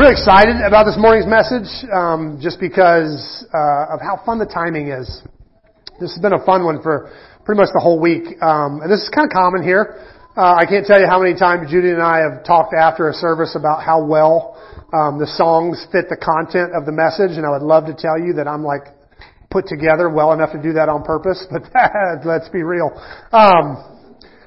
really excited about this morning's message, um, just because uh, of how fun the timing is. This has been a fun one for pretty much the whole week, um, and this is kind of common here. Uh, I can't tell you how many times Judy and I have talked after a service about how well um, the songs fit the content of the message, and I would love to tell you that I'm like put together well enough to do that on purpose, but let's be real. Um,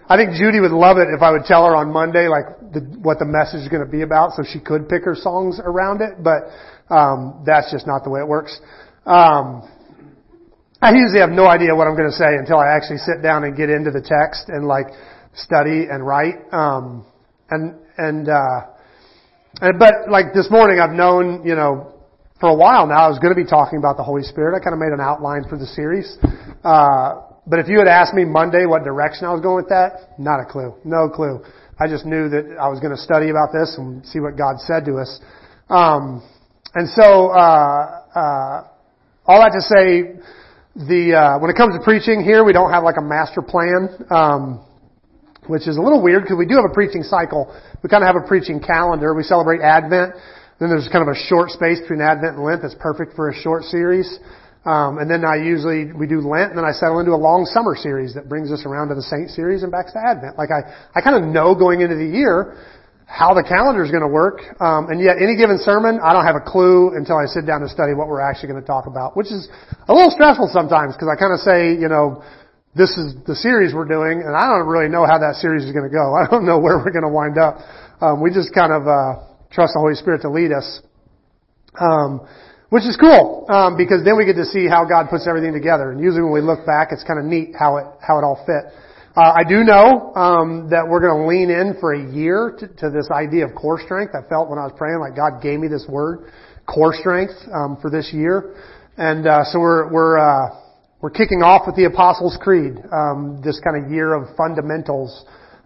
I think Judy would love it if I would tell her on Monday like the, what the message is going to be about, so she could pick her songs around it. But um, that's just not the way it works. Um, I usually have no idea what I'm going to say until I actually sit down and get into the text and like study and write. Um, and and uh, and but like this morning, I've known you know for a while now I was going to be talking about the Holy Spirit. I kind of made an outline for the series. Uh, but if you had asked me Monday what direction I was going with that, not a clue. No clue. I just knew that I was going to study about this and see what God said to us. Um, and so, uh, uh, all that to say, the uh, when it comes to preaching here, we don't have like a master plan, um, which is a little weird because we do have a preaching cycle. We kind of have a preaching calendar. We celebrate Advent. Then there's kind of a short space between Advent and Lent that's perfect for a short series. Um, and then I usually we do Lent, and then I settle into a long summer series that brings us around to the Saint series and back to Advent. Like I, I kind of know going into the year how the calendar is going to work, um, and yet any given sermon, I don't have a clue until I sit down to study what we're actually going to talk about, which is a little stressful sometimes because I kind of say, you know, this is the series we're doing, and I don't really know how that series is going to go. I don't know where we're going to wind up. Um, we just kind of uh, trust the Holy Spirit to lead us. Um, which is cool, um, because then we get to see how God puts everything together. And usually when we look back, it's kind of neat how it, how it all fit. Uh, I do know, um, that we're gonna lean in for a year to, to, this idea of core strength. I felt when I was praying like God gave me this word, core strength, um, for this year. And, uh, so we're, we're, uh, we're kicking off with the Apostles' Creed, um, this kind of year of fundamentals.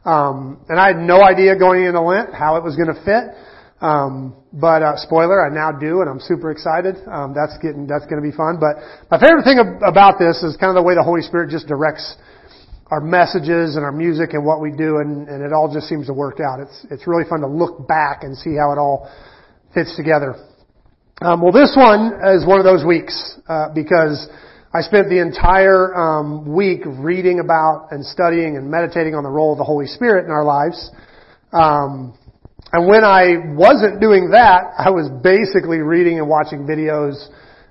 Um, and I had no idea going into Lent how it was gonna fit. Um, but uh, spoiler, I now do, and I'm super excited. Um, that's getting that's going to be fun. But my favorite thing about this is kind of the way the Holy Spirit just directs our messages and our music and what we do, and, and it all just seems to work out. It's it's really fun to look back and see how it all fits together. Um, well, this one is one of those weeks uh, because I spent the entire um, week reading about and studying and meditating on the role of the Holy Spirit in our lives. Um, and when I wasn't doing that, I was basically reading and watching videos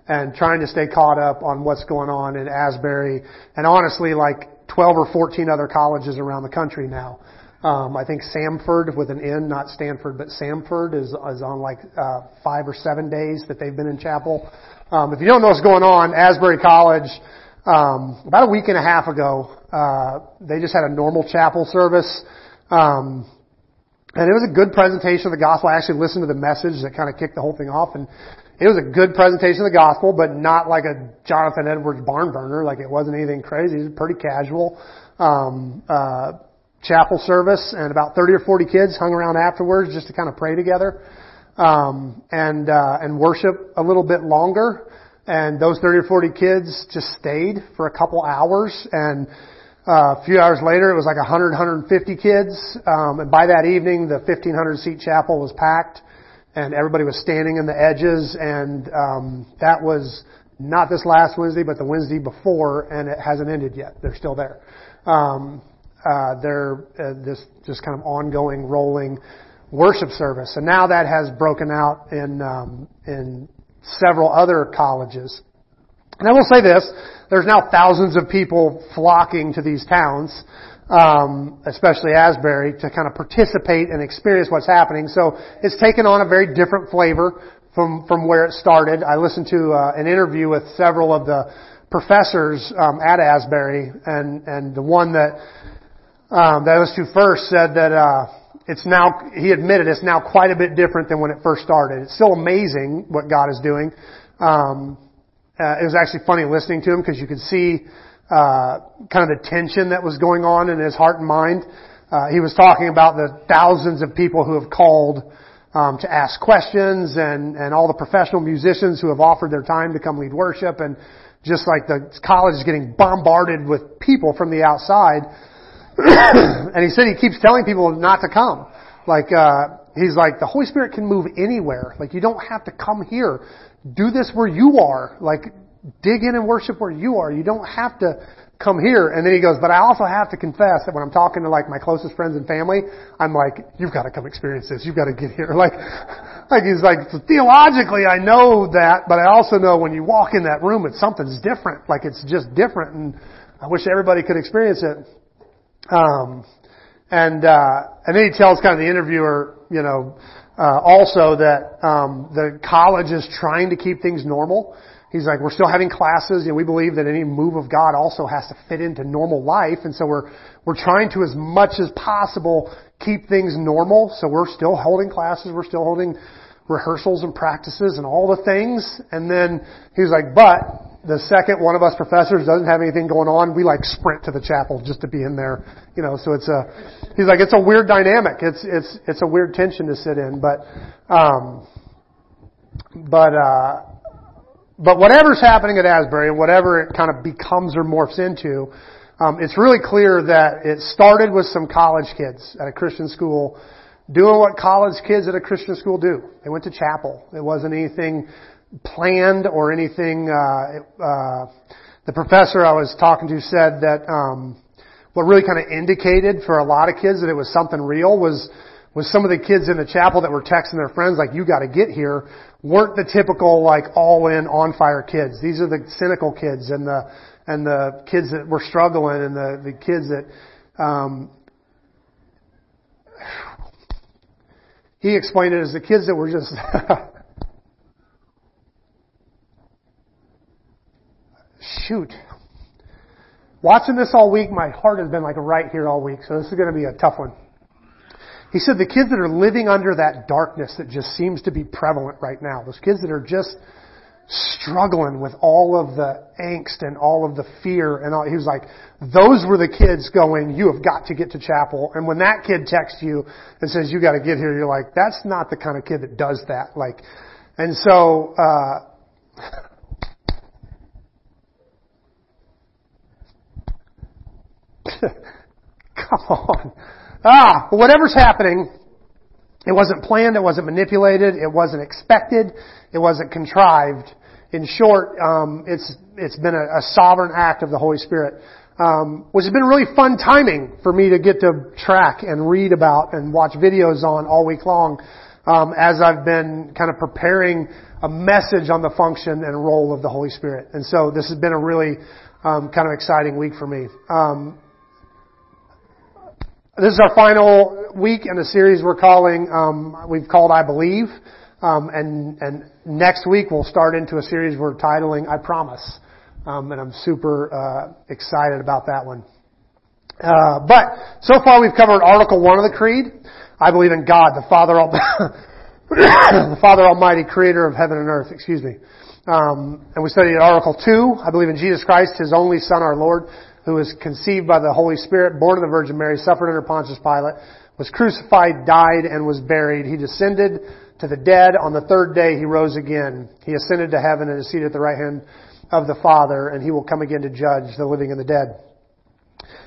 and trying to stay caught up on what's going on in Asbury and honestly like 12 or 14 other colleges around the country now. Um, I think Samford with an N, not Stanford, but Samford is, is on like uh, five or seven days that they've been in chapel. Um, if you don't know what's going on, Asbury College, um, about a week and a half ago, uh, they just had a normal chapel service. Um, and it was a good presentation of the gospel. I actually listened to the message that kind of kicked the whole thing off and it was a good presentation of the gospel, but not like a Jonathan Edwards barn burner. Like it wasn't anything crazy. It was pretty casual. Um, uh, chapel service and about 30 or 40 kids hung around afterwards just to kind of pray together. Um, and, uh, and worship a little bit longer. And those 30 or 40 kids just stayed for a couple hours and uh, a few hours later, it was like 100, 150 kids. Um, and by that evening, the 1500 seat chapel was packed, and everybody was standing in the edges. And um, that was not this last Wednesday, but the Wednesday before, and it hasn't ended yet. They're still there. Um, uh, they're uh, this just kind of ongoing, rolling worship service, and now that has broken out in um, in several other colleges. And I will say this, there's now thousands of people flocking to these towns, um, especially Asbury, to kind of participate and experience what's happening. So it's taken on a very different flavor from, from where it started. I listened to uh, an interview with several of the professors um, at Asbury, and, and the one that, um, that I listened to first said that uh, it's now, he admitted it's now quite a bit different than when it first started. It's still amazing what God is doing. Um, uh, it was actually funny listening to him because you could see uh, kind of the tension that was going on in his heart and mind. Uh, he was talking about the thousands of people who have called um, to ask questions and and all the professional musicians who have offered their time to come lead worship and just like the college is getting bombarded with people from the outside. and he said he keeps telling people not to come. Like, uh, he's like, the Holy Spirit can move anywhere. Like, you don't have to come here. Do this where you are. Like, dig in and worship where you are. You don't have to come here. And then he goes, but I also have to confess that when I'm talking to like my closest friends and family, I'm like, you've got to come experience this. You've got to get here. Like, like he's like, theologically I know that, but I also know when you walk in that room, it's something's different. Like it's just different and I wish everybody could experience it. Um, and, uh, and then he tells kind of the interviewer, you know, uh, also that, um, the college is trying to keep things normal. He's like, we're still having classes. Know, we believe that any move of God also has to fit into normal life. And so we're, we're trying to as much as possible keep things normal. So we're still holding classes. We're still holding rehearsals and practices and all the things. And then he was like, but the second one of us professors doesn't have anything going on, we like sprint to the chapel just to be in there. You know, so it's a, he's like, it's a weird dynamic. It's, it's, it's a weird tension to sit in, but, um, but, uh, but whatever's happening at Asbury, whatever it kind of becomes or morphs into, um, it's really clear that it started with some college kids at a Christian school doing what college kids at a Christian school do. They went to chapel. It wasn't anything planned or anything. Uh, uh, the professor I was talking to said that um, what really kind of indicated for a lot of kids that it was something real was was some of the kids in the chapel that were texting their friends like, "You got to get here." weren't the typical like all in on fire kids. These are the cynical kids and the and the kids that were struggling and the the kids that um, he explained it as the kids that were just shoot. Watching this all week, my heart has been like right here all week, so this is going to be a tough one. He said the kids that are living under that darkness that just seems to be prevalent right now, those kids that are just struggling with all of the angst and all of the fear and all, he was like, those were the kids going, you have got to get to chapel. And when that kid texts you and says, you got to get here, you're like, that's not the kind of kid that does that. Like, and so, uh, come on. Ah, whatever's happening, it wasn't planned, it wasn't manipulated, it wasn't expected, it wasn't contrived. In short, um, it's it's been a, a, sovereign act of the Holy Spirit, um, which has been really fun timing for me to get to track and read about and watch videos on all week long, um, as I've been kind of preparing a message on the function and role of the Holy Spirit. And so this has been a really um, kind of exciting week for me. This is our final week in a series we're calling, um, we've called I Believe. Um, and, and next week we'll start into a series we're titling I Promise. Um, and I'm super uh, excited about that one. Uh, but so far we've covered Article 1 of the Creed. I believe in God, the Father, Al- the Father Almighty, creator of heaven and earth, excuse me. Um, and we studied Article 2. I believe in Jesus Christ, His only Son, our Lord, who was conceived by the Holy Spirit, born of the Virgin Mary, suffered under Pontius Pilate, was crucified, died, and was buried. He descended to the dead. On the third day, he rose again. He ascended to heaven and is seated at the right hand of the Father, and he will come again to judge the living and the dead.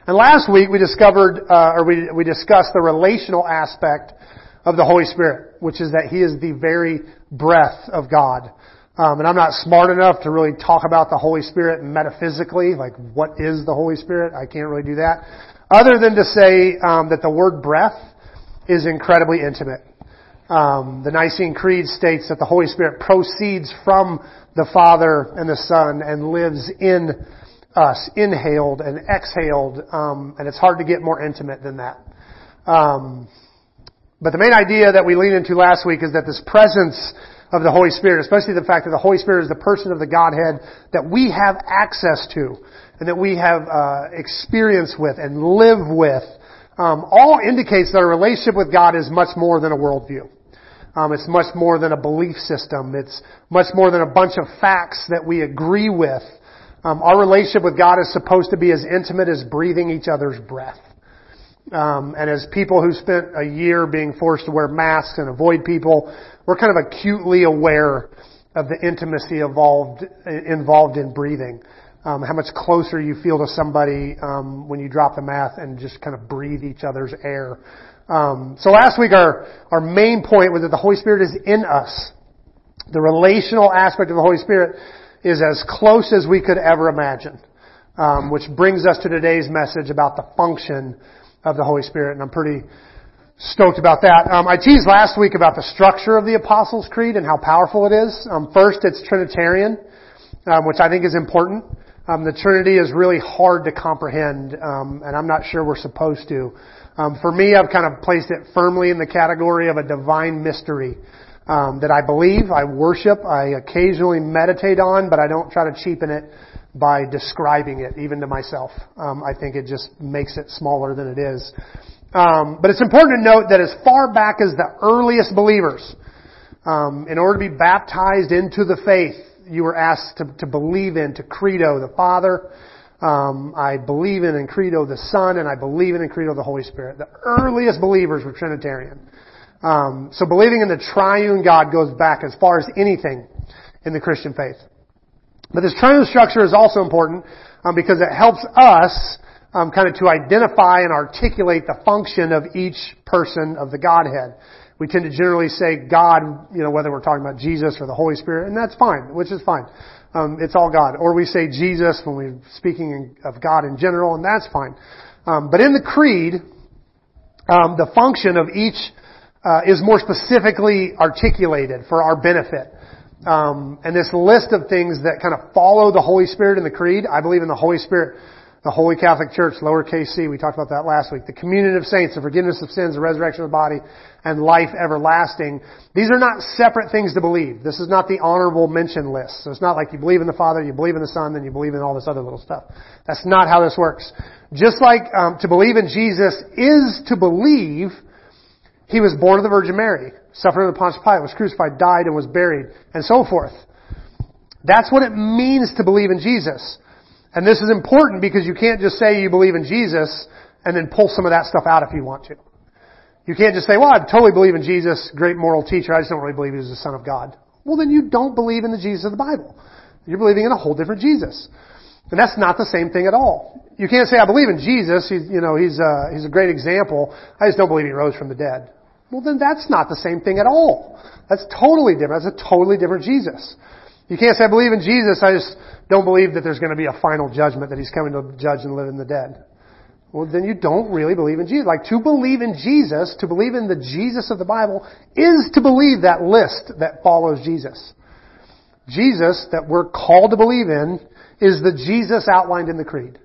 And last week we discovered, uh, or we, we discussed the relational aspect of the Holy Spirit, which is that He is the very breath of God. Um, and I'm not smart enough to really talk about the Holy Spirit metaphysically, like what is the Holy Spirit? I can't really do that. Other than to say um, that the word breath is incredibly intimate. Um, the Nicene Creed states that the Holy Spirit proceeds from the Father and the Son and lives in us, inhaled and exhaled, um, and it's hard to get more intimate than that. Um, but the main idea that we leaned into last week is that this presence of the Holy Spirit, especially the fact that the Holy Spirit is the person of the Godhead that we have access to and that we have uh, experience with and live with, um, all indicates that our relationship with God is much more than a worldview. Um, it's much more than a belief system. It's much more than a bunch of facts that we agree with. Um, our relationship with God is supposed to be as intimate as breathing each other's breath. Um, and as people who spent a year being forced to wear masks and avoid people, we're kind of acutely aware of the intimacy involved involved in breathing. um, how much closer you feel to somebody um, when you drop the math and just kind of breathe each other's air. Um, so last week our our main point was that the Holy Spirit is in us. The relational aspect of the Holy Spirit is as close as we could ever imagine. Um, which brings us to today's message about the function of the Holy Spirit, and I'm pretty stoked about that. Um, I teased last week about the structure of the Apostles' Creed and how powerful it is. Um, first, it's Trinitarian, um, which I think is important. Um, the Trinity is really hard to comprehend, um, and I'm not sure we're supposed to. Um, for me, I've kind of placed it firmly in the category of a divine mystery that I believe, I worship, I occasionally meditate on, but I don't try to cheapen it by describing it, even to myself. I think it just makes it smaller than it is. Um, but it's important to note that as far back as the earliest believers, in order to be baptized into the faith, you were asked to, to believe in, to credo the Father. Um, I believe in and credo the Son, and I believe in and credo the Holy Spirit. The earliest believers were Trinitarian. Um, so believing in the triune God goes back as far as anything in the Christian faith. But this triune structure is also important um, because it helps us um, kind of to identify and articulate the function of each person of the Godhead we tend to generally say God, you know, whether we're talking about Jesus or the Holy Spirit, and that's fine, which is fine. Um, it's all God. Or we say Jesus when we're speaking of God in general, and that's fine. Um, but in the creed, um, the function of each uh, is more specifically articulated for our benefit. Um, and this list of things that kind of follow the Holy Spirit in the creed, I believe in the Holy Spirit the Holy Catholic Church, lowercase c, we talked about that last week. The communion of saints, the forgiveness of sins, the resurrection of the body, and life everlasting. These are not separate things to believe. This is not the honorable mention list. So it's not like you believe in the Father, you believe in the Son, then you believe in all this other little stuff. That's not how this works. Just like um, to believe in Jesus is to believe he was born of the Virgin Mary, suffered under Pontius Pilate, was crucified, died, and was buried, and so forth. That's what it means to believe in Jesus. And this is important because you can't just say you believe in Jesus and then pull some of that stuff out if you want to. You can't just say, well, I totally believe in Jesus, great moral teacher, I just don't really believe he's the Son of God. Well, then you don't believe in the Jesus of the Bible. You're believing in a whole different Jesus. And that's not the same thing at all. You can't say, I believe in Jesus, he's, you know, he's a, he's a great example, I just don't believe he rose from the dead. Well, then that's not the same thing at all. That's totally different. That's a totally different Jesus. You can't say, I believe in Jesus, I just don't believe that there's going to be a final judgment, that He's coming to judge and live in the dead. Well, then you don't really believe in Jesus. Like, to believe in Jesus, to believe in the Jesus of the Bible, is to believe that list that follows Jesus. Jesus, that we're called to believe in, is the Jesus outlined in the Creed.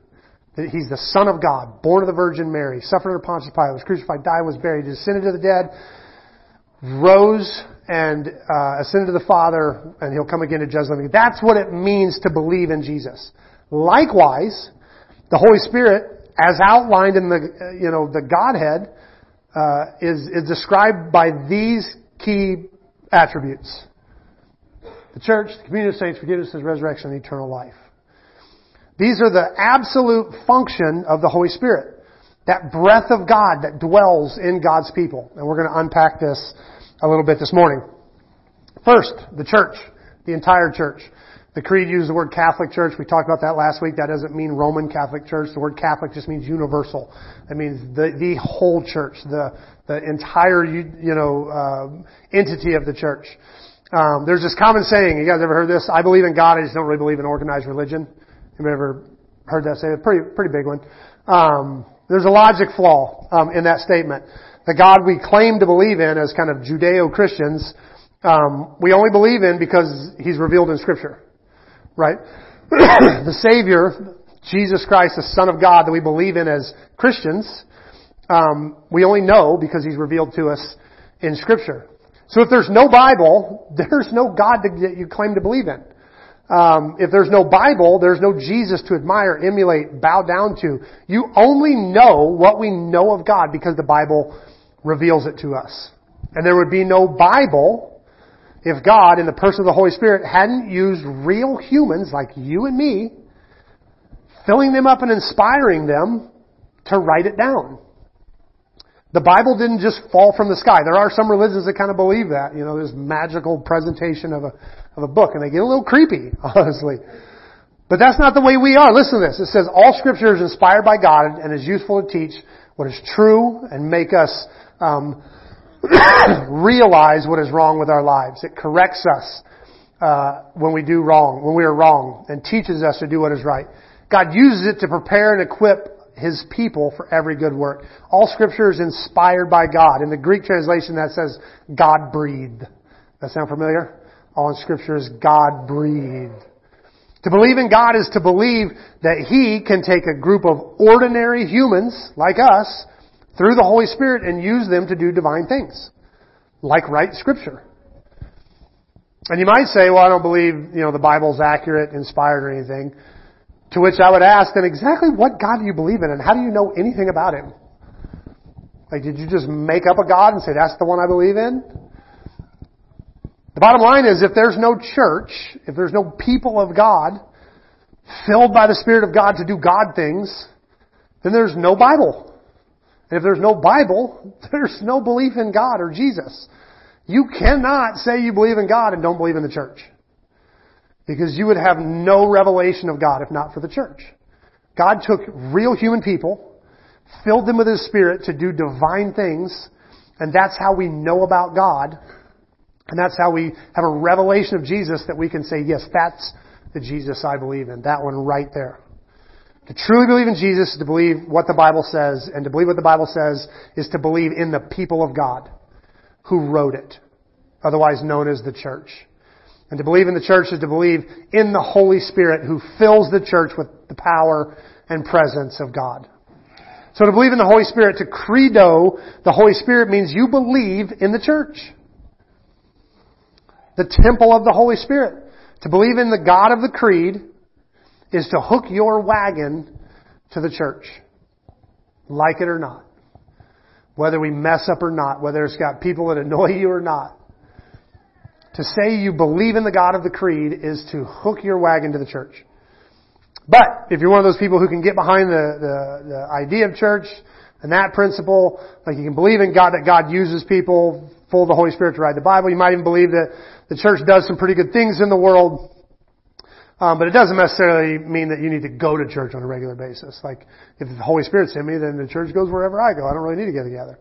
That He's the Son of God, born of the Virgin Mary, suffered under Pontius Pilate, was crucified, died, was buried, descended to the dead, rose and uh, ascended to the Father, and He'll come again to judge them. That's what it means to believe in Jesus. Likewise, the Holy Spirit, as outlined in the you know the Godhead, uh, is is described by these key attributes: the church, the community of saints, forgiveness, resurrection, and eternal life. These are the absolute function of the Holy Spirit. That breath of God that dwells in God's people. And we're going to unpack this a little bit this morning. First, the church, the entire church. The creed uses the word Catholic Church. We talked about that last week. That doesn't mean Roman Catholic Church. The word Catholic just means universal. It means the the whole church, the the entire you know uh, entity of the church. Um, there's this common saying. You guys ever heard this? I believe in God. I just don't really believe in organized religion. You ever heard that say? Pretty pretty big one. Um, there's a logic flaw um, in that statement the God we claim to believe in as kind of Judeo-Christians, um, we only believe in because He's revealed in Scripture, right? the Savior, Jesus Christ, the Son of God that we believe in as Christians, um, we only know because He's revealed to us in Scripture. So if there's no Bible, there's no God that you claim to believe in. Um, if there's no Bible, there's no Jesus to admire, emulate, bow down to. You only know what we know of God because the Bible reveals it to us. And there would be no Bible if God, in the person of the Holy Spirit, hadn't used real humans like you and me, filling them up and inspiring them to write it down. The Bible didn't just fall from the sky. There are some religions that kind of believe that, you know, this magical presentation of a, of a book, and they get a little creepy, honestly. But that's not the way we are. Listen to this. It says all scripture is inspired by God and is useful to teach what is true and make us um, realize what is wrong with our lives. It corrects us uh, when we do wrong, when we are wrong, and teaches us to do what is right. God uses it to prepare and equip His people for every good work. All Scripture is inspired by God. In the Greek translation, that says God breathed. That sound familiar? All Scripture is God breathed. To believe in God is to believe that He can take a group of ordinary humans like us through the Holy Spirit and use them to do divine things. Like write Scripture. And you might say, well, I don't believe, you know, the Bible's accurate, inspired, or anything. To which I would ask, then exactly what God do you believe in and how do you know anything about Him? Like, did you just make up a God and say, that's the one I believe in? The bottom line is if there's no church, if there's no people of God filled by the Spirit of God to do God things, then there's no Bible. And if there's no Bible, there's no belief in God or Jesus. You cannot say you believe in God and don't believe in the church. Because you would have no revelation of God if not for the church. God took real human people, filled them with His Spirit to do divine things, and that's how we know about God and that's how we have a revelation of Jesus that we can say, yes, that's the Jesus I believe in. That one right there. To truly believe in Jesus is to believe what the Bible says, and to believe what the Bible says is to believe in the people of God who wrote it, otherwise known as the church. And to believe in the church is to believe in the Holy Spirit who fills the church with the power and presence of God. So to believe in the Holy Spirit, to credo the Holy Spirit means you believe in the church the temple of the Holy Spirit. To believe in the God of the creed is to hook your wagon to the church. Like it or not. Whether we mess up or not, whether it's got people that annoy you or not. To say you believe in the God of the creed is to hook your wagon to the church. But if you're one of those people who can get behind the, the, the idea of church and that principle, like you can believe in God that God uses people full of the Holy Spirit to write the Bible, you might even believe that the church does some pretty good things in the world, um, but it doesn't necessarily mean that you need to go to church on a regular basis. Like, if the Holy Spirit's in me, then the church goes wherever I go. I don't really need to get together.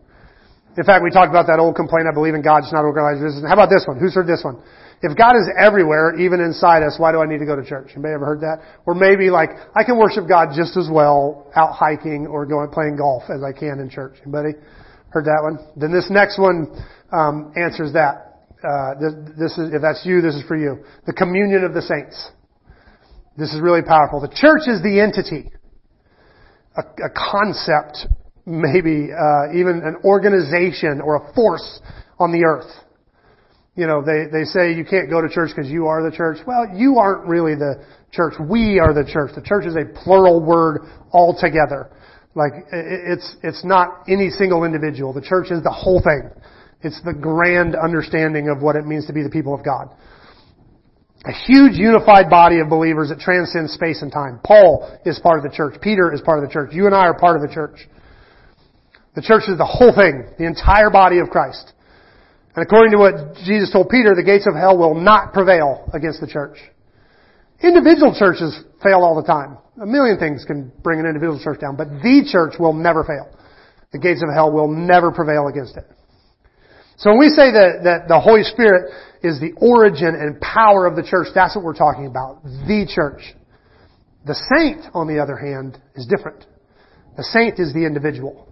In fact, we talked about that old complaint, I believe in God, just not organized. How about this one? Who's heard this one? If God is everywhere, even inside us, why do I need to go to church? Anybody ever heard that? Or maybe like, I can worship God just as well out hiking or going playing golf as I can in church. Anybody heard that one? Then this next one um, answers that uh, this, this is, if that's you, this is for you. The communion of the saints. This is really powerful. The church is the entity, a, a concept, maybe uh, even an organization or a force on the earth. You know, they, they say you can't go to church because you are the church. Well, you aren't really the church. We are the church. The church is a plural word altogether. Like, it's, it's not any single individual. The church is the whole thing. It's the grand understanding of what it means to be the people of God. A huge unified body of believers that transcends space and time. Paul is part of the church. Peter is part of the church. You and I are part of the church. The church is the whole thing, the entire body of Christ. And according to what Jesus told Peter, the gates of hell will not prevail against the church. Individual churches fail all the time. A million things can bring an individual church down, but the church will never fail. The gates of hell will never prevail against it. So when we say that, that the Holy Spirit is the origin and power of the church, that's what we're talking about. The church. The saint, on the other hand, is different. The saint is the individual.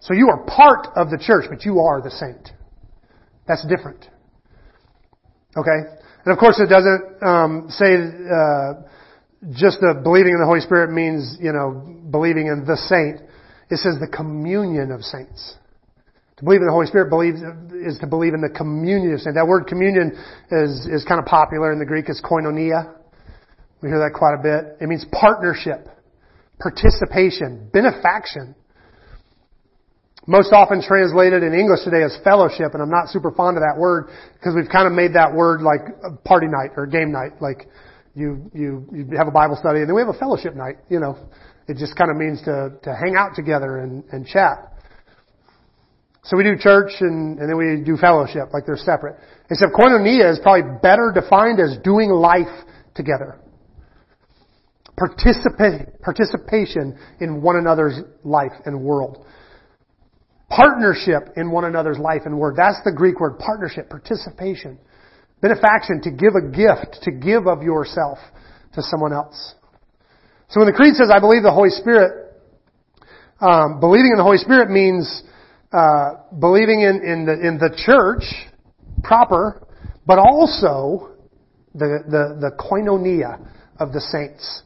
So you are part of the church, but you are the saint. That's different. Okay? And of course it doesn't um, say uh, just the believing in the Holy Spirit means, you know, believing in the saint. It says the communion of saints. To believe in the Holy Spirit believes, is to believe in the communion of saints. That word communion is, is kind of popular in the Greek. It's koinonia. We hear that quite a bit. It means partnership, participation, benefaction. Most often translated in English today as fellowship, and I'm not super fond of that word because we've kind of made that word like party night or game night. Like you, you, you have a Bible study and then we have a fellowship night, you know. It just kind of means to, to hang out together and, and chat. So we do church and, and then we do fellowship, like they're separate. Except koinonia is probably better defined as doing life together. Participate, participation in one another's life and world. Partnership in one another's life and word. That's the Greek word, partnership, participation. Benefaction, to give a gift, to give of yourself to someone else. So when the Creed says, I believe the Holy Spirit, um, believing in the Holy Spirit means uh, believing in, in, the, in the church proper, but also the, the, the koinonia of the saints.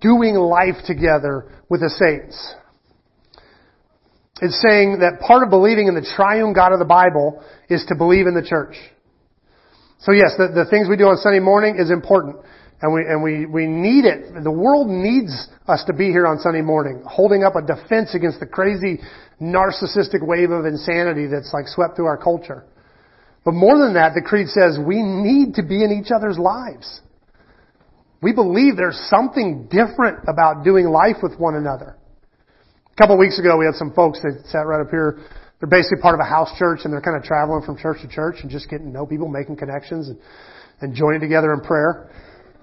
Doing life together with the saints. It's saying that part of believing in the triune God of the Bible is to believe in the church. So yes, the, the things we do on Sunday morning is important. And we, and we, we need it. The world needs us to be here on Sunday morning, holding up a defense against the crazy narcissistic wave of insanity that's like swept through our culture. But more than that, the creed says we need to be in each other's lives. We believe there's something different about doing life with one another. A couple of weeks ago, we had some folks that sat right up here. They're basically part of a house church and they're kind of traveling from church to church and just getting to know people, making connections and, and joining together in prayer.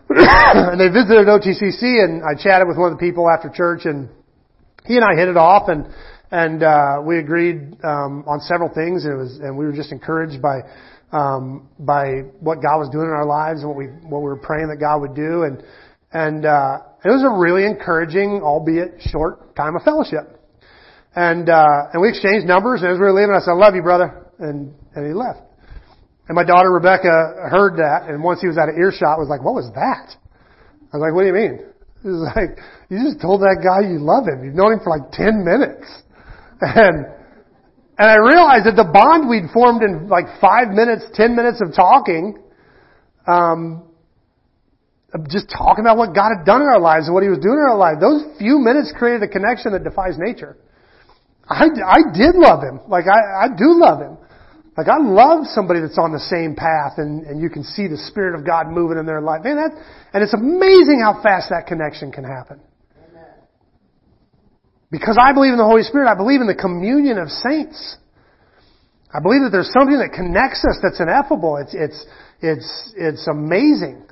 and they visited OTCC and I chatted with one of the people after church and he and I hit it off and, and, uh, we agreed, um, on several things and it was, and we were just encouraged by, um, by what God was doing in our lives and what we, what we were praying that God would do and, and, uh, it was a really encouraging, albeit short time of fellowship. And, uh, and we exchanged numbers and as we were leaving I said, I love you brother. And, and he left. And my daughter Rebecca heard that, and once he was out of earshot, was like, "What was that?" I was like, "What do you mean?" He was like, "You just told that guy you love him. You've known him for like ten minutes," and and I realized that the bond we'd formed in like five minutes, ten minutes of talking, um, just talking about what God had done in our lives and what He was doing in our lives. Those few minutes created a connection that defies nature. I, I did love him. Like I, I do love him. Like I love somebody that's on the same path and, and you can see the Spirit of God moving in their life. Man, that, and it's amazing how fast that connection can happen. Because I believe in the Holy Spirit, I believe in the communion of saints. I believe that there's something that connects us that's ineffable. It's, it's, it's, it's amazing.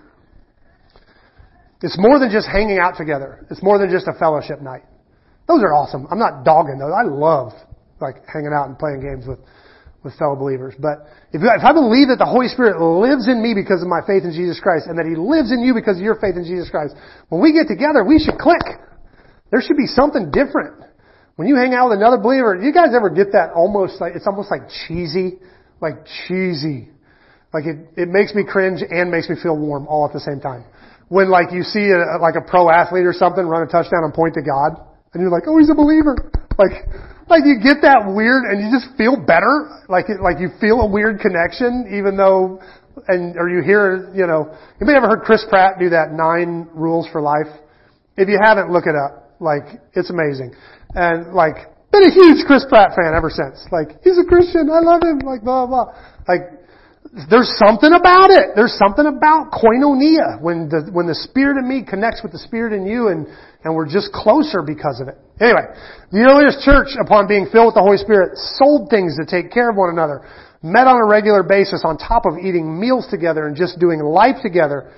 It's more than just hanging out together. It's more than just a fellowship night. Those are awesome. I'm not dogging those. I love like hanging out and playing games with with fellow believers. But if, if I believe that the Holy Spirit lives in me because of my faith in Jesus Christ and that He lives in you because of your faith in Jesus Christ, when we get together, we should click. There should be something different. When you hang out with another believer, you guys ever get that almost like, it's almost like cheesy? Like cheesy. Like it, it makes me cringe and makes me feel warm all at the same time. When like you see a, like a pro athlete or something run a touchdown and point to God, and you're like, oh, he's a believer. Like, like you get that weird and you just feel better. Like, it, like you feel a weird connection even though, and, or you hear, you know, you may have ever heard Chris Pratt do that nine rules for life. If you haven't, look it up. Like, it's amazing. And like, been a huge Chris Pratt fan ever since. Like, he's a Christian, I love him, like blah, blah. Like, there's something about it. There's something about koinonia when the when the spirit in me connects with the spirit in you, and and we're just closer because of it. Anyway, the earliest church, upon being filled with the Holy Spirit, sold things to take care of one another, met on a regular basis on top of eating meals together and just doing life together.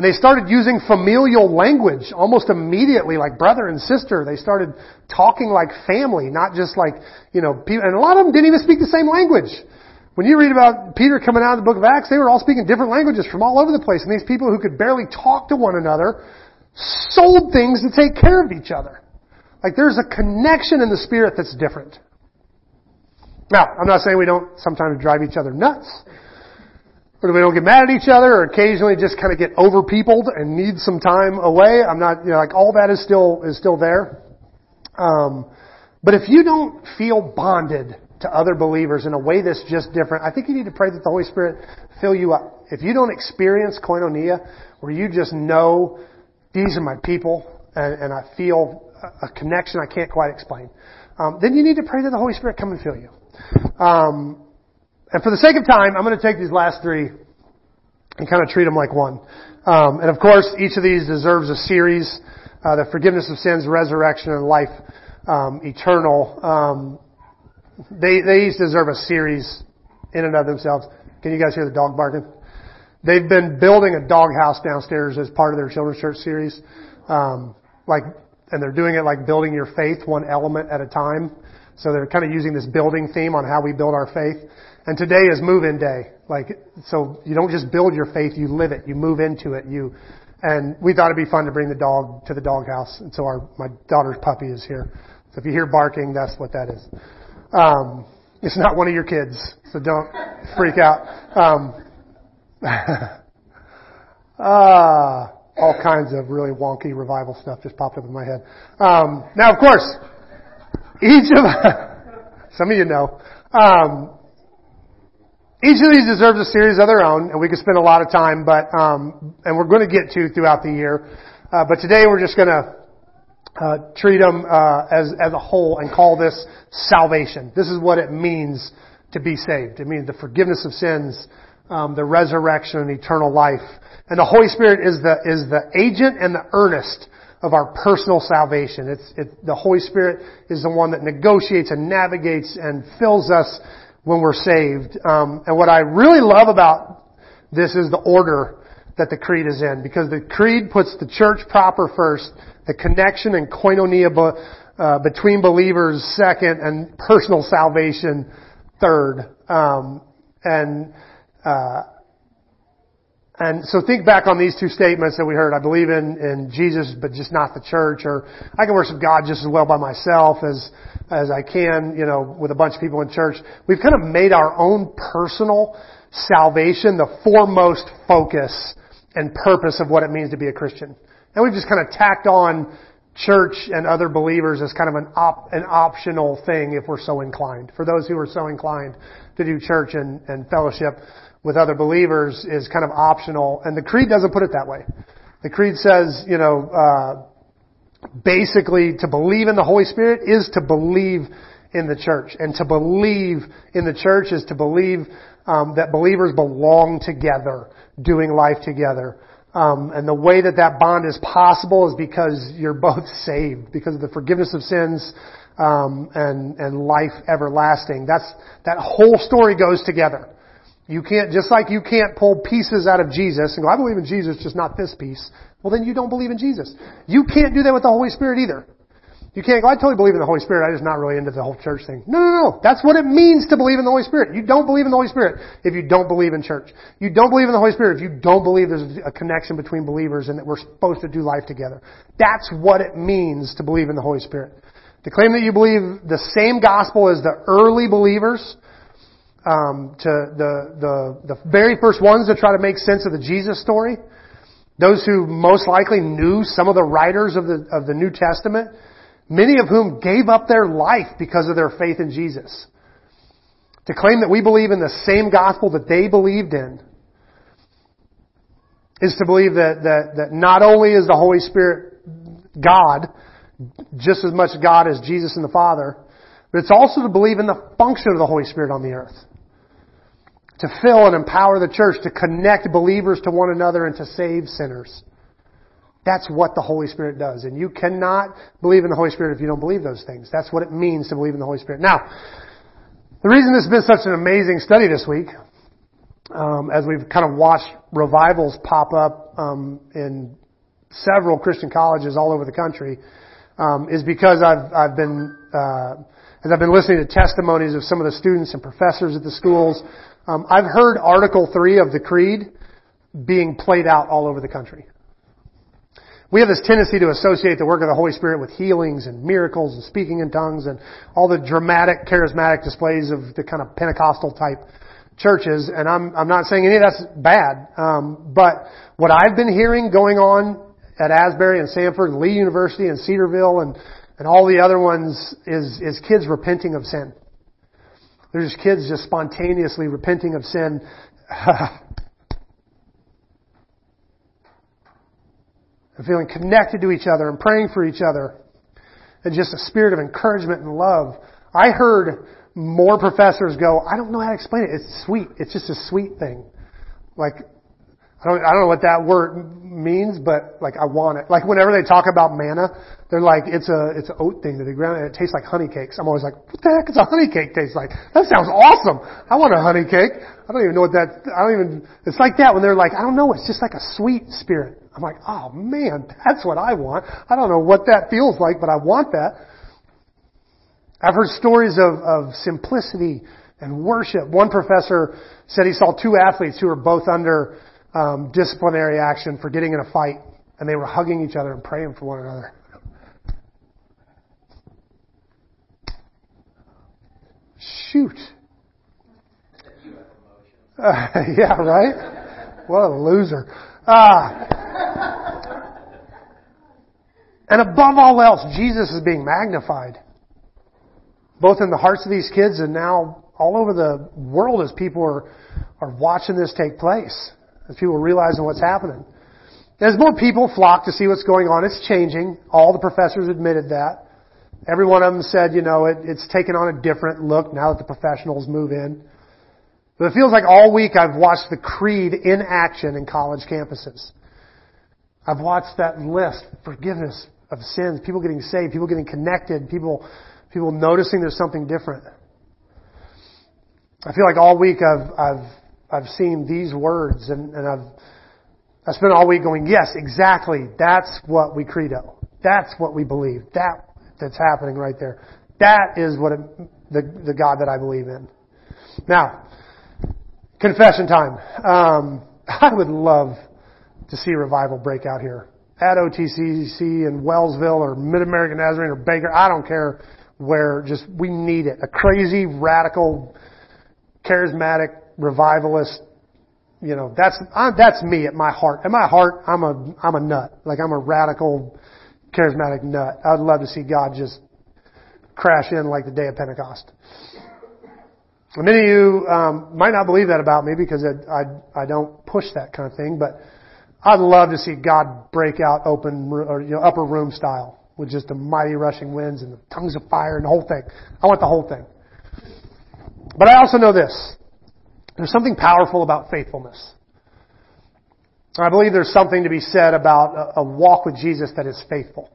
And they started using familial language almost immediately, like brother and sister. They started talking like family, not just like, you know, people, and a lot of them didn't even speak the same language. When you read about Peter coming out of the book of Acts, they were all speaking different languages from all over the place. And these people who could barely talk to one another sold things to take care of each other. Like there's a connection in the spirit that's different. Now, I'm not saying we don't sometimes drive each other nuts. Or we don't get mad at each other or occasionally just kind of get over peopled and need some time away. I'm not, you know, like all that is still, is still there. Um, but if you don't feel bonded to other believers in a way that's just different, I think you need to pray that the Holy Spirit fill you up. If you don't experience koinonia, where you just know these are my people, and, and I feel a connection I can't quite explain, um, then you need to pray that the Holy Spirit come and fill you. Um, and for the sake of time, I'm going to take these last three and kind of treat them like one. Um, and of course, each of these deserves a series: uh, the forgiveness of sins, resurrection, and life um, eternal. Um, they they each deserve a series in and of themselves. Can you guys hear the dog barking? they've been building a doghouse downstairs as part of their children's church series. Um, like, and they're doing it like building your faith one element at a time. So they're kind of using this building theme on how we build our faith. And today is move-in day. Like, so you don't just build your faith, you live it, you move into it, you, and we thought it'd be fun to bring the dog to the doghouse. And so our, my daughter's puppy is here. So if you hear barking, that's what that is. Um, it's not one of your kids, so don't freak out. Um, uh, all kinds of really wonky revival stuff just popped up in my head. Um, now, of course, each of some of you know. Um, each of these deserves a series of their own, and we could spend a lot of time, but um, and we're going to get to throughout the year. Uh, but today we're just going to uh, treat them uh, as as a whole and call this salvation. This is what it means to be saved. It means the forgiveness of sins, um, the resurrection, and eternal life. And the Holy Spirit is the is the agent and the earnest of our personal salvation. It's it, the Holy Spirit is the one that negotiates and navigates and fills us when we're saved. Um, and what I really love about this is the order that the creed is in, because the creed puts the church proper first, the connection and koinonia uh, between believers second, and personal salvation third. Um, and uh, and so think back on these two statements that we heard. I believe in, in Jesus, but just not the church, or I can worship God just as well by myself as, as I can, you know, with a bunch of people in church. We've kind of made our own personal salvation the foremost focus and purpose of what it means to be a Christian. And we've just kind of tacked on church and other believers as kind of an op, an optional thing if we're so inclined. For those who are so inclined to do church and, and fellowship, with other believers is kind of optional, and the creed doesn't put it that way. The creed says, you know, uh, basically to believe in the Holy Spirit is to believe in the church, and to believe in the church is to believe um, that believers belong together, doing life together. Um, and the way that that bond is possible is because you're both saved, because of the forgiveness of sins um, and and life everlasting. That's that whole story goes together. You can't, just like you can't pull pieces out of Jesus and go, I believe in Jesus, just not this piece. Well, then you don't believe in Jesus. You can't do that with the Holy Spirit either. You can't go, I totally believe in the Holy Spirit, I'm just not really into the whole church thing. No, no, no. That's what it means to believe in the Holy Spirit. You don't believe in the Holy Spirit if you don't believe in church. You don't believe in the Holy Spirit if you don't believe there's a connection between believers and that we're supposed to do life together. That's what it means to believe in the Holy Spirit. To claim that you believe the same gospel as the early believers, um, to the, the, the very first ones to try to make sense of the Jesus story, those who most likely knew some of the writers of the, of the New Testament, many of whom gave up their life because of their faith in Jesus. To claim that we believe in the same gospel that they believed in is to believe that, that, that not only is the Holy Spirit God, just as much God as Jesus and the Father, but it's also to believe in the function of the Holy Spirit on the earth to fill and empower the church, to connect believers to one another and to save sinners. That's what the Holy Spirit does. And you cannot believe in the Holy Spirit if you don't believe those things. That's what it means to believe in the Holy Spirit. Now, the reason this has been such an amazing study this week, um, as we've kind of watched revivals pop up um, in several Christian colleges all over the country, um, is because I've I've been uh, as I've been listening to testimonies of some of the students and professors at the schools um, I've heard Article 3 of the Creed being played out all over the country. We have this tendency to associate the work of the Holy Spirit with healings and miracles and speaking in tongues and all the dramatic, charismatic displays of the kind of Pentecostal type churches. And I'm, I'm not saying any of that's bad. Um, but what I've been hearing going on at Asbury and Samford and Lee University and Cedarville and, and all the other ones is, is kids repenting of sin. There's kids just spontaneously repenting of sin. and feeling connected to each other and praying for each other. And just a spirit of encouragement and love. I heard more professors go, I don't know how to explain it. It's sweet. It's just a sweet thing. Like, I don't, I don't know what that word means, but like I want it. Like whenever they talk about manna, they're like, it's a, it's an oat thing that they ground and it tastes like honey cakes. I'm always like, what the heck does a honey cake taste like? That sounds awesome. I want a honey cake. I don't even know what that, I don't even, it's like that when they're like, I don't know, it's just like a sweet spirit. I'm like, oh man, that's what I want. I don't know what that feels like, but I want that. I've heard stories of, of simplicity and worship. One professor said he saw two athletes who were both under um, disciplinary action for getting in a fight, and they were hugging each other and praying for one another. Shoot. Uh, yeah, right? What a loser. Uh, and above all else, Jesus is being magnified. Both in the hearts of these kids and now all over the world as people are, are watching this take place as people realizing what's happening. As more people flock to see what's going on, it's changing. All the professors admitted that. Every one of them said, you know, it, it's taken on a different look now that the professionals move in. But it feels like all week I've watched the creed in action in college campuses. I've watched that list, forgiveness of sins, people getting saved, people getting connected, people, people noticing there's something different. I feel like all week I've, I've I've seen these words and, and I've, I spent all week going, yes, exactly. That's what we credo. That's what we believe. That, that's happening right there. That is what it, the, the God that I believe in. Now, confession time. Um, I would love to see revival break out here at OTCC in Wellsville or Mid American Nazarene or Baker. I don't care where. Just we need it. A crazy, radical, charismatic revivalist. You know, that's I, that's me at my heart. At my heart, I'm a I'm a nut. Like I'm a radical, charismatic nut. I'd love to see God just crash in like the day of Pentecost. Many of you um, might not believe that about me because I, I I don't push that kind of thing, but I'd love to see God break out open or you know, upper room style with just the mighty rushing winds and the tongues of fire and the whole thing. I want the whole thing. But I also know this. There's something powerful about faithfulness. I believe there's something to be said about a, walk with Jesus that is faithful.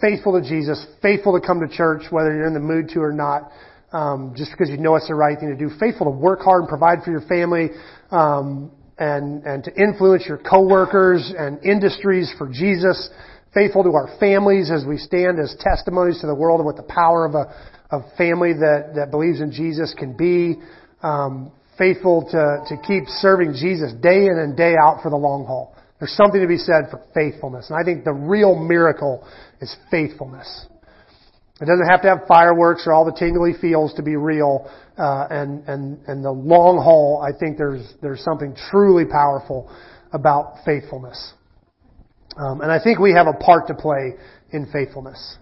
Faithful to Jesus, faithful to come to church, whether you're in the mood to or not, um, just because you know it's the right thing to do. Faithful to work hard and provide for your family, um, and and to influence your coworkers and industries for Jesus. Faithful to our families as we stand as testimonies to the world of what the power of a of family that that believes in Jesus can be um, faithful to, to keep serving Jesus day in and day out for the long haul. There's something to be said for faithfulness. And I think the real miracle is faithfulness. It doesn't have to have fireworks or all the tingly feels to be real. Uh, and, and, and the long haul, I think there's, there's something truly powerful about faithfulness. Um, and I think we have a part to play in faithfulness.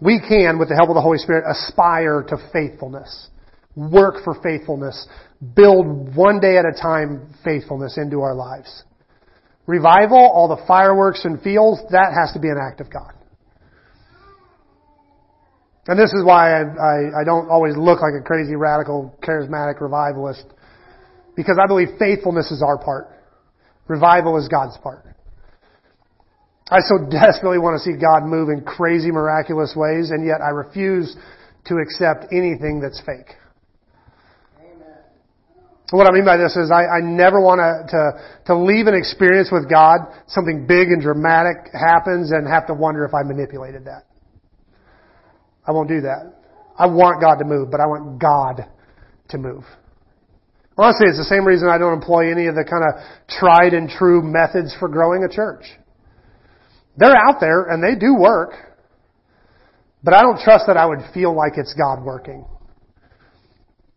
We can, with the help of the Holy Spirit, aspire to faithfulness work for faithfulness, build one day at a time faithfulness into our lives. Revival, all the fireworks and feels, that has to be an act of God. And this is why I, I, I don't always look like a crazy, radical, charismatic revivalist. Because I believe faithfulness is our part. Revival is God's part. I so desperately want to see God move in crazy, miraculous ways, and yet I refuse to accept anything that's fake. What I mean by this is I, I never want to, to leave an experience with God, something big and dramatic happens and have to wonder if I manipulated that. I won't do that. I want God to move, but I want God to move. Honestly, it's the same reason I don't employ any of the kind of tried and true methods for growing a church. They're out there and they do work, but I don't trust that I would feel like it's God working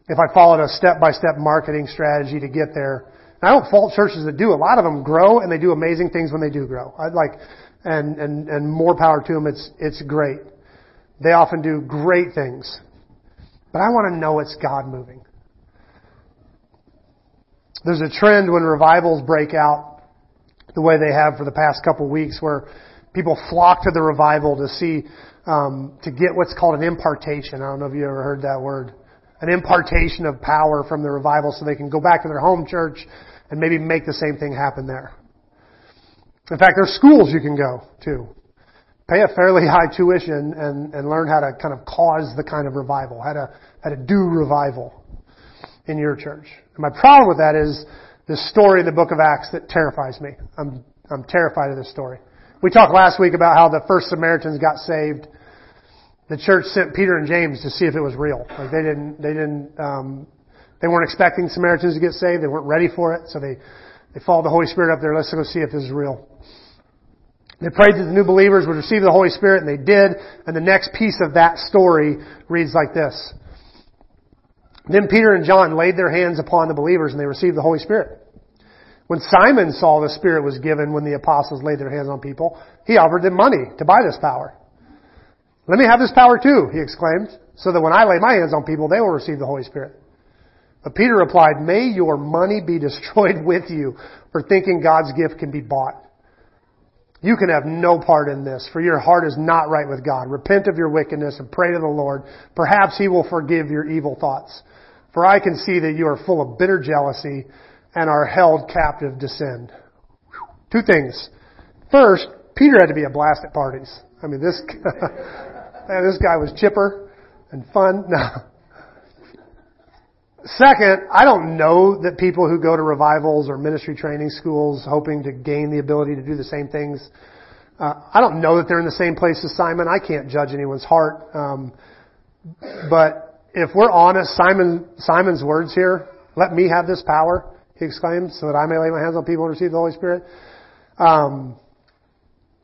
if I followed a step-by-step marketing strategy to get there. And I don't fault churches that do. A lot of them grow and they do amazing things when they do grow. I'd like, and, and, and more power to them. It's, it's great. They often do great things. But I want to know it's God moving. There's a trend when revivals break out the way they have for the past couple weeks where people flock to the revival to see, um, to get what's called an impartation. I don't know if you ever heard that word an impartation of power from the revival so they can go back to their home church and maybe make the same thing happen there. In fact, there's schools you can go to. Pay a fairly high tuition and, and learn how to kind of cause the kind of revival, how to, how to do revival in your church. And my problem with that is this story in the book of Acts that terrifies me. I'm, I'm terrified of this story. We talked last week about how the first Samaritans got saved. The church sent Peter and James to see if it was real. Like they didn't, they didn't, um, they weren't expecting Samaritans to get saved. They weren't ready for it. So they, they followed the Holy Spirit up there. Let's go see if this is real. They prayed that the new believers would receive the Holy Spirit and they did. And the next piece of that story reads like this. Then Peter and John laid their hands upon the believers and they received the Holy Spirit. When Simon saw the Spirit was given when the apostles laid their hands on people, he offered them money to buy this power. Let me have this power too, he exclaimed, so that when I lay my hands on people, they will receive the Holy Spirit. But Peter replied, May your money be destroyed with you for thinking God's gift can be bought. You can have no part in this, for your heart is not right with God. Repent of your wickedness and pray to the Lord. Perhaps He will forgive your evil thoughts. For I can see that you are full of bitter jealousy and are held captive to sin. Two things. First, Peter had to be a blast at parties. I mean, this, man, this guy was chipper and fun. No. Second, I don't know that people who go to revivals or ministry training schools hoping to gain the ability to do the same things, uh, I don't know that they're in the same place as Simon. I can't judge anyone's heart. Um, but if we're honest, Simon, Simon's words here, let me have this power, he exclaimed, so that I may lay my hands on people and receive the Holy Spirit. Um,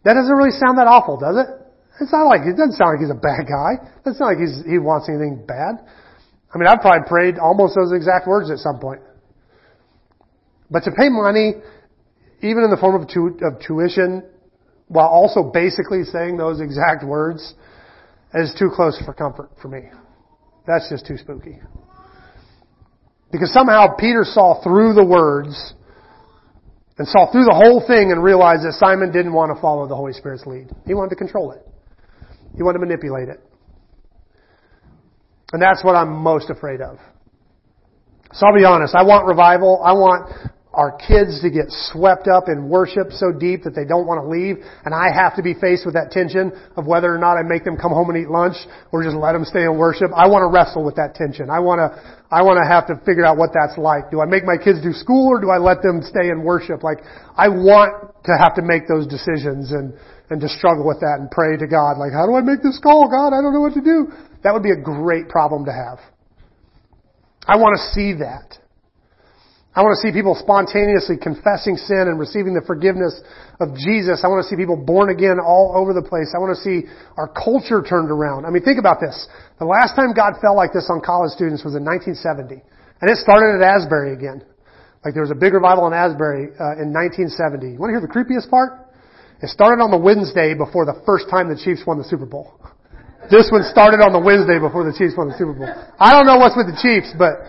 that doesn't really sound that awful, does it? It's not like, it doesn't sound like he's a bad guy. It doesn't like he's, he wants anything bad. I mean, I've probably prayed almost those exact words at some point. But to pay money, even in the form of, tu- of tuition, while also basically saying those exact words, is too close for comfort for me. That's just too spooky. Because somehow Peter saw through the words and saw through the whole thing and realized that Simon didn't want to follow the Holy Spirit's lead. He wanted to control it. He want to manipulate it. And that's what I'm most afraid of. So I'll be honest, I want revival. I want our kids to get swept up in worship so deep that they don't want to leave, and I have to be faced with that tension of whether or not I make them come home and eat lunch or just let them stay in worship. I want to wrestle with that tension. I want to, I want to have to figure out what that's like. Do I make my kids do school or do I let them stay in worship? Like, I want to have to make those decisions and, and to struggle with that and pray to God, like, how do I make this call? God, I don't know what to do. That would be a great problem to have. I want to see that. I want to see people spontaneously confessing sin and receiving the forgiveness of Jesus. I want to see people born again all over the place. I want to see our culture turned around. I mean, think about this. The last time God fell like this on college students was in 1970. And it started at Asbury again. Like there was a big revival in Asbury uh, in 1970. You want to hear the creepiest part? It started on the Wednesday before the first time the Chiefs won the Super Bowl. This one started on the Wednesday before the Chiefs won the Super Bowl. I don't know what's with the Chiefs, but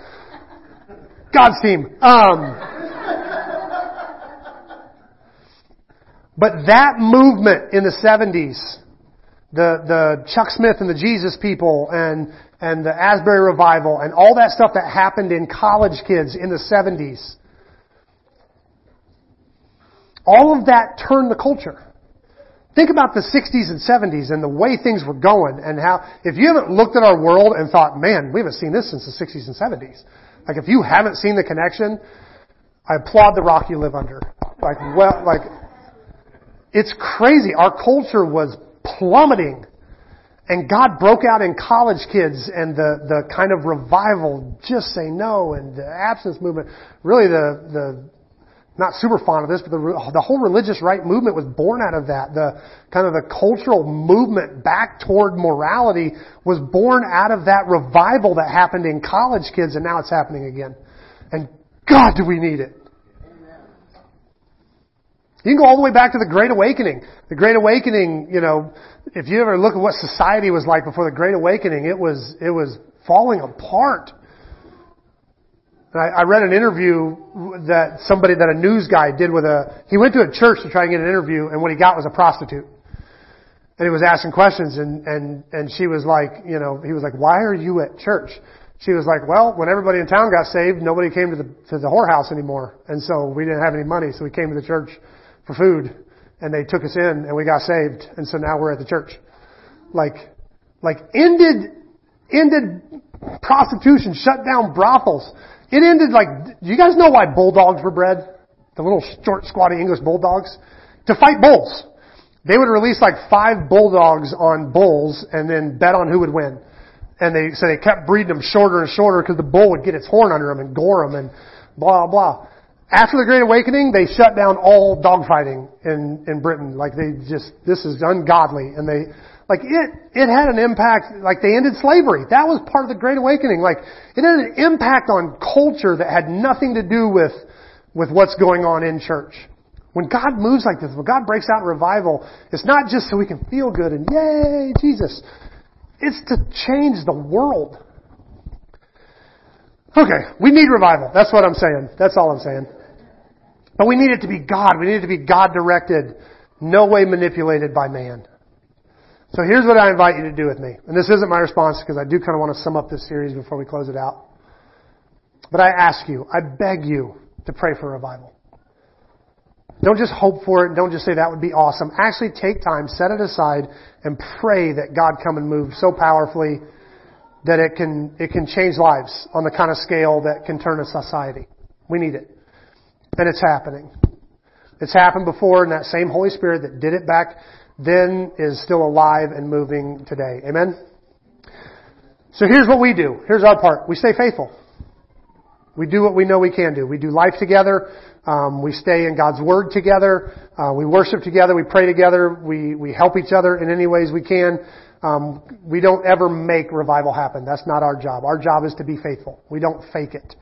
God's team. Um, but that movement in the 70s, the, the Chuck Smith and the Jesus people and, and the Asbury revival and all that stuff that happened in college kids in the 70s, all of that turned the culture. Think about the 60s and 70s and the way things were going and how, if you haven't looked at our world and thought, man, we haven't seen this since the 60s and 70s. Like if you haven't seen the connection, I applaud the rock you live under. Like, well, like, it's crazy. Our culture was plummeting. And God broke out in college kids and the, the kind of revival, just say no, and the absence movement. Really the, the not super fond of this, but the, the whole religious right movement was born out of that. The kind of the cultural movement back toward morality was born out of that revival that happened in college kids, and now it's happening again. And God, do we need it? You can go all the way back to the Great Awakening. The Great Awakening, you know, if you ever look at what society was like before the Great Awakening, it was, it was falling apart. I, I read an interview that somebody that a news guy did with a, he went to a church to try and get an interview and what he got was a prostitute. And he was asking questions and, and, and she was like, you know, he was like, why are you at church? she was like, well, when everybody in town got saved, nobody came to the, to the whorehouse anymore. And so we didn't have any money, so we came to the church for food and they took us in and we got saved. And so now we're at the church. Like, like ended, ended prostitution, shut down brothels. It ended like, do you guys know why bulldogs were bred? The little short, squatty English bulldogs? To fight bulls. They would release like five bulldogs on bulls and then bet on who would win and they so they kept breeding them shorter and shorter because the bull would get its horn under them and gore them and blah blah. After the Great Awakening, they shut down all dogfighting in in Britain. Like they just this is ungodly, and they like it it had an impact. Like they ended slavery. That was part of the Great Awakening. Like it had an impact on culture that had nothing to do with with what's going on in church. When God moves like this, when God breaks out revival, it's not just so we can feel good and yay, Jesus. It's to change the world. Okay, we need revival. That's what I'm saying. That's all I'm saying. But we need it to be God. We need it to be God directed, no way manipulated by man. So here's what I invite you to do with me. And this isn't my response because I do kind of want to sum up this series before we close it out. But I ask you, I beg you to pray for revival. Don't just hope for it. Don't just say that would be awesome. Actually take time, set it aside, and pray that God come and move so powerfully that it can, it can change lives on the kind of scale that can turn a society. We need it. And it's happening. It's happened before and that same Holy Spirit that did it back then is still alive and moving today. Amen? So here's what we do. Here's our part. We stay faithful. We do what we know we can do. We do life together. Um, we stay in God's Word together. Uh, we worship together. We pray together. We we help each other in any ways we can. Um, we don't ever make revival happen. That's not our job. Our job is to be faithful. We don't fake it.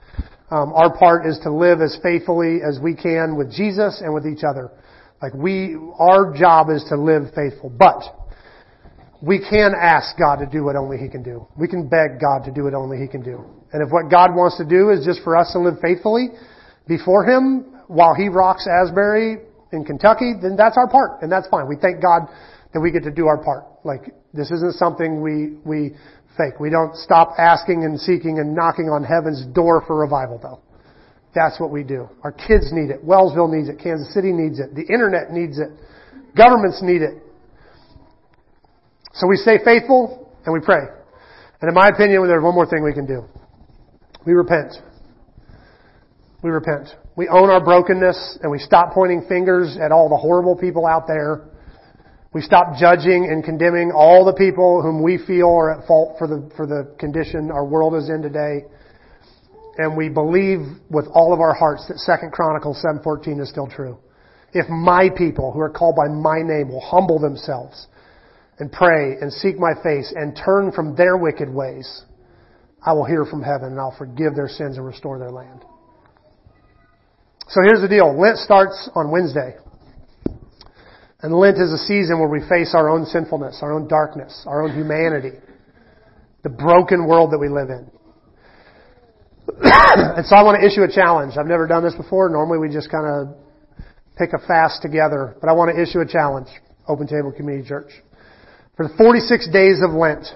Um, our part is to live as faithfully as we can with Jesus and with each other. Like we, our job is to live faithful. But we can ask God to do what only He can do. We can beg God to do what only He can do. And if what God wants to do is just for us to live faithfully, before Him while He rocks Asbury in Kentucky, then that's our part, and that's fine. We thank God that we get to do our part. Like this isn't something we we fake. We don't stop asking and seeking and knocking on heaven's door for revival, though. That's what we do. Our kids need it. Wellsville needs it. Kansas City needs it. The internet needs it. Governments need it. So we stay faithful and we pray. And in my opinion, there's one more thing we can do. We repent. We repent. We own our brokenness and we stop pointing fingers at all the horrible people out there. We stop judging and condemning all the people whom we feel are at fault for the, for the condition our world is in today. And we believe with all of our hearts that 2 Chronicles 7.14 is still true. If my people who are called by my name will humble themselves and pray and seek my face and turn from their wicked ways, I will hear from heaven and I'll forgive their sins and restore their land. So here's the deal. Lent starts on Wednesday. And Lent is a season where we face our own sinfulness, our own darkness, our own humanity, the broken world that we live in. and so I want to issue a challenge. I've never done this before. Normally we just kind of pick a fast together, but I want to issue a challenge. Open Table Community Church. For the 46 days of Lent,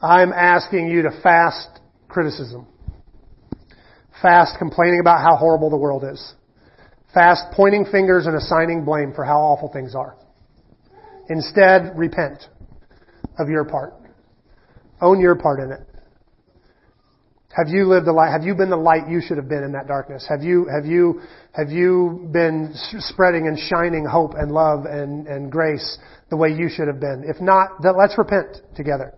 I'm asking you to fast criticism. Fast complaining about how horrible the world is. Fast pointing fingers and assigning blame for how awful things are. Instead, repent of your part. Own your part in it. Have you lived the light? Have you been the light you should have been in that darkness? Have you, have you, have you been spreading and shining hope and love and, and grace the way you should have been? If not, then let's repent together.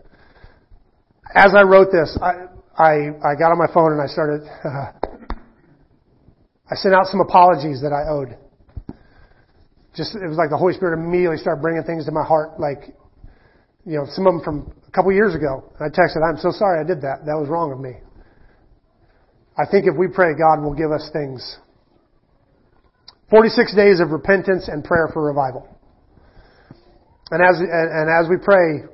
As I wrote this, I, I, I got on my phone and I started, uh, I sent out some apologies that I owed. Just, it was like the Holy Spirit immediately started bringing things to my heart, like, you know, some of them from a couple years ago. And I texted, I'm so sorry I did that. That was wrong of me. I think if we pray, God will give us things. 46 days of repentance and prayer for revival. And as, and as we pray,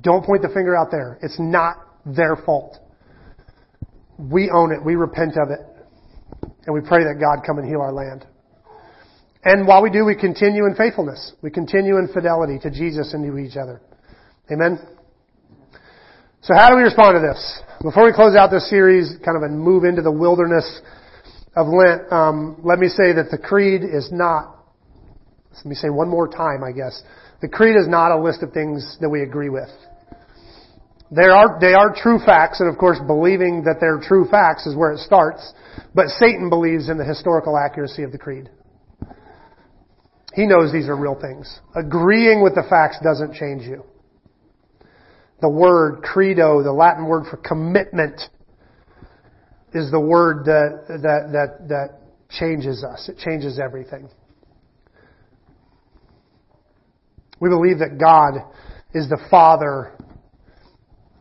don't point the finger out there. It's not their fault. We own it. We repent of it. And we pray that God come and heal our land. And while we do, we continue in faithfulness. We continue in fidelity to Jesus and to each other. Amen? So how do we respond to this? Before we close out this series, kind of and move into the wilderness of Lent, um, let me say that the creed is not. Let me say one more time, I guess. The creed is not a list of things that we agree with. They are, they are true facts, and of course believing that they're true facts is where it starts, but Satan believes in the historical accuracy of the creed. He knows these are real things. Agreeing with the facts doesn't change you. The word credo, the Latin word for commitment, is the word that, that, that, that changes us. It changes everything. We believe that God is the Father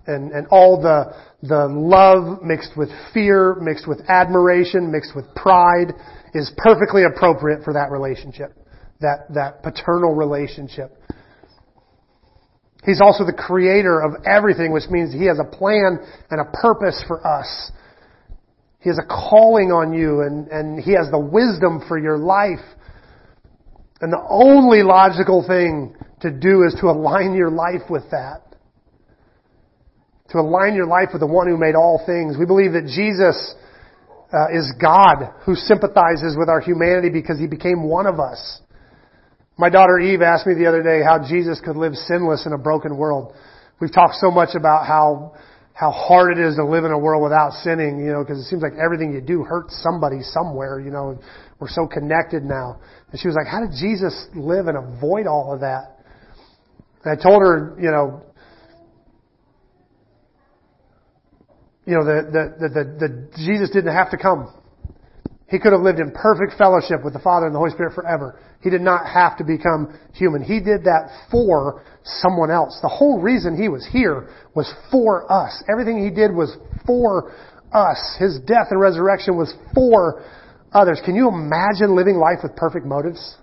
and, and all the, the love mixed with fear, mixed with admiration, mixed with pride is perfectly appropriate for that relationship, that, that paternal relationship. He's also the creator of everything, which means he has a plan and a purpose for us. He has a calling on you and, and he has the wisdom for your life. And the only logical thing to do is to align your life with that to align your life with the one who made all things. We believe that Jesus uh, is God who sympathizes with our humanity because he became one of us. My daughter Eve asked me the other day how Jesus could live sinless in a broken world. We've talked so much about how how hard it is to live in a world without sinning, you know, because it seems like everything you do hurts somebody somewhere, you know. We're so connected now. And she was like, "How did Jesus live and avoid all of that?" And I told her, you know, you know, the, the, the, the, Jesus didn't have to come. He could have lived in perfect fellowship with the Father and the Holy Spirit forever. He did not have to become human. He did that for someone else. The whole reason he was here was for us. Everything he did was for us. His death and resurrection was for others. Can you imagine living life with perfect motives?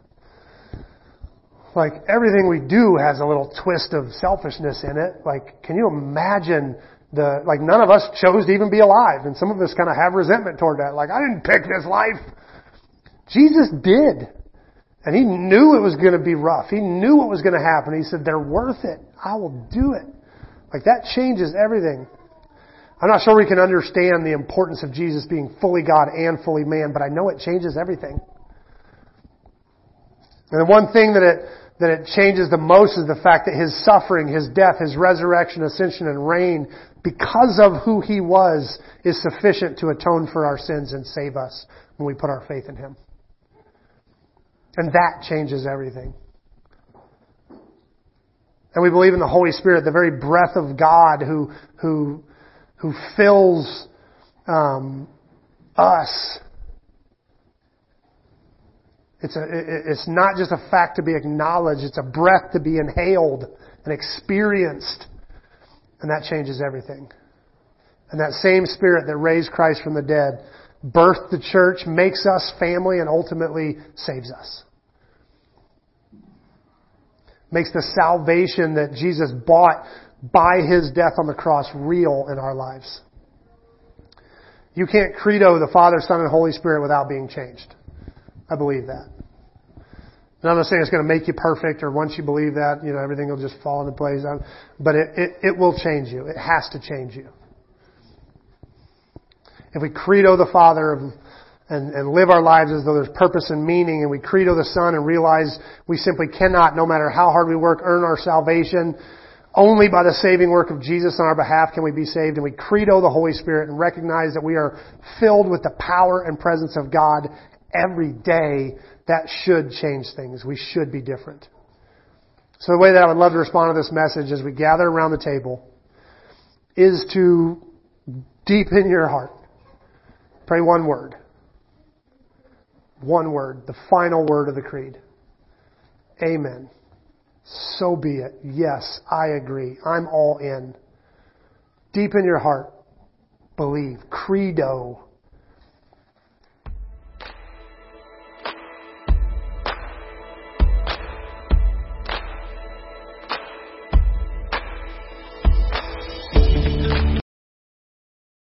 Like everything we do has a little twist of selfishness in it. Like, can you imagine the, like none of us chose to even be alive. And some of us kind of have resentment toward that. Like, I didn't pick this life. Jesus did. And he knew it was going to be rough. He knew what was going to happen. He said, they're worth it. I will do it. Like that changes everything. I'm not sure we can understand the importance of Jesus being fully God and fully man, but I know it changes everything. And the one thing that it, that it changes the most is the fact that his suffering, his death, his resurrection, ascension, and reign because of who he was, is sufficient to atone for our sins and save us when we put our faith in him. And that changes everything. And we believe in the Holy Spirit, the very breath of God who, who, who fills um, us. It's, a, it's not just a fact to be acknowledged, it's a breath to be inhaled and experienced. And that changes everything. And that same spirit that raised Christ from the dead birthed the church, makes us family, and ultimately saves us. Makes the salvation that Jesus bought by His death on the cross real in our lives. You can't credo the Father, Son, and Holy Spirit without being changed. I believe that. And I'm not saying it's going to make you perfect, or once you believe that, you know, everything will just fall into place. But it, it, it will change you. It has to change you. If we credo the Father and, and live our lives as though there's purpose and meaning, and we credo the Son and realize we simply cannot, no matter how hard we work, earn our salvation, only by the saving work of Jesus on our behalf can we be saved, and we credo the Holy Spirit and recognize that we are filled with the power and presence of God every day that should change things. We should be different. So the way that I would love to respond to this message as we gather around the table is to deep in your heart pray one word. One word, the final word of the creed. Amen. So be it. Yes, I agree. I'm all in. Deep in your heart, believe. Credo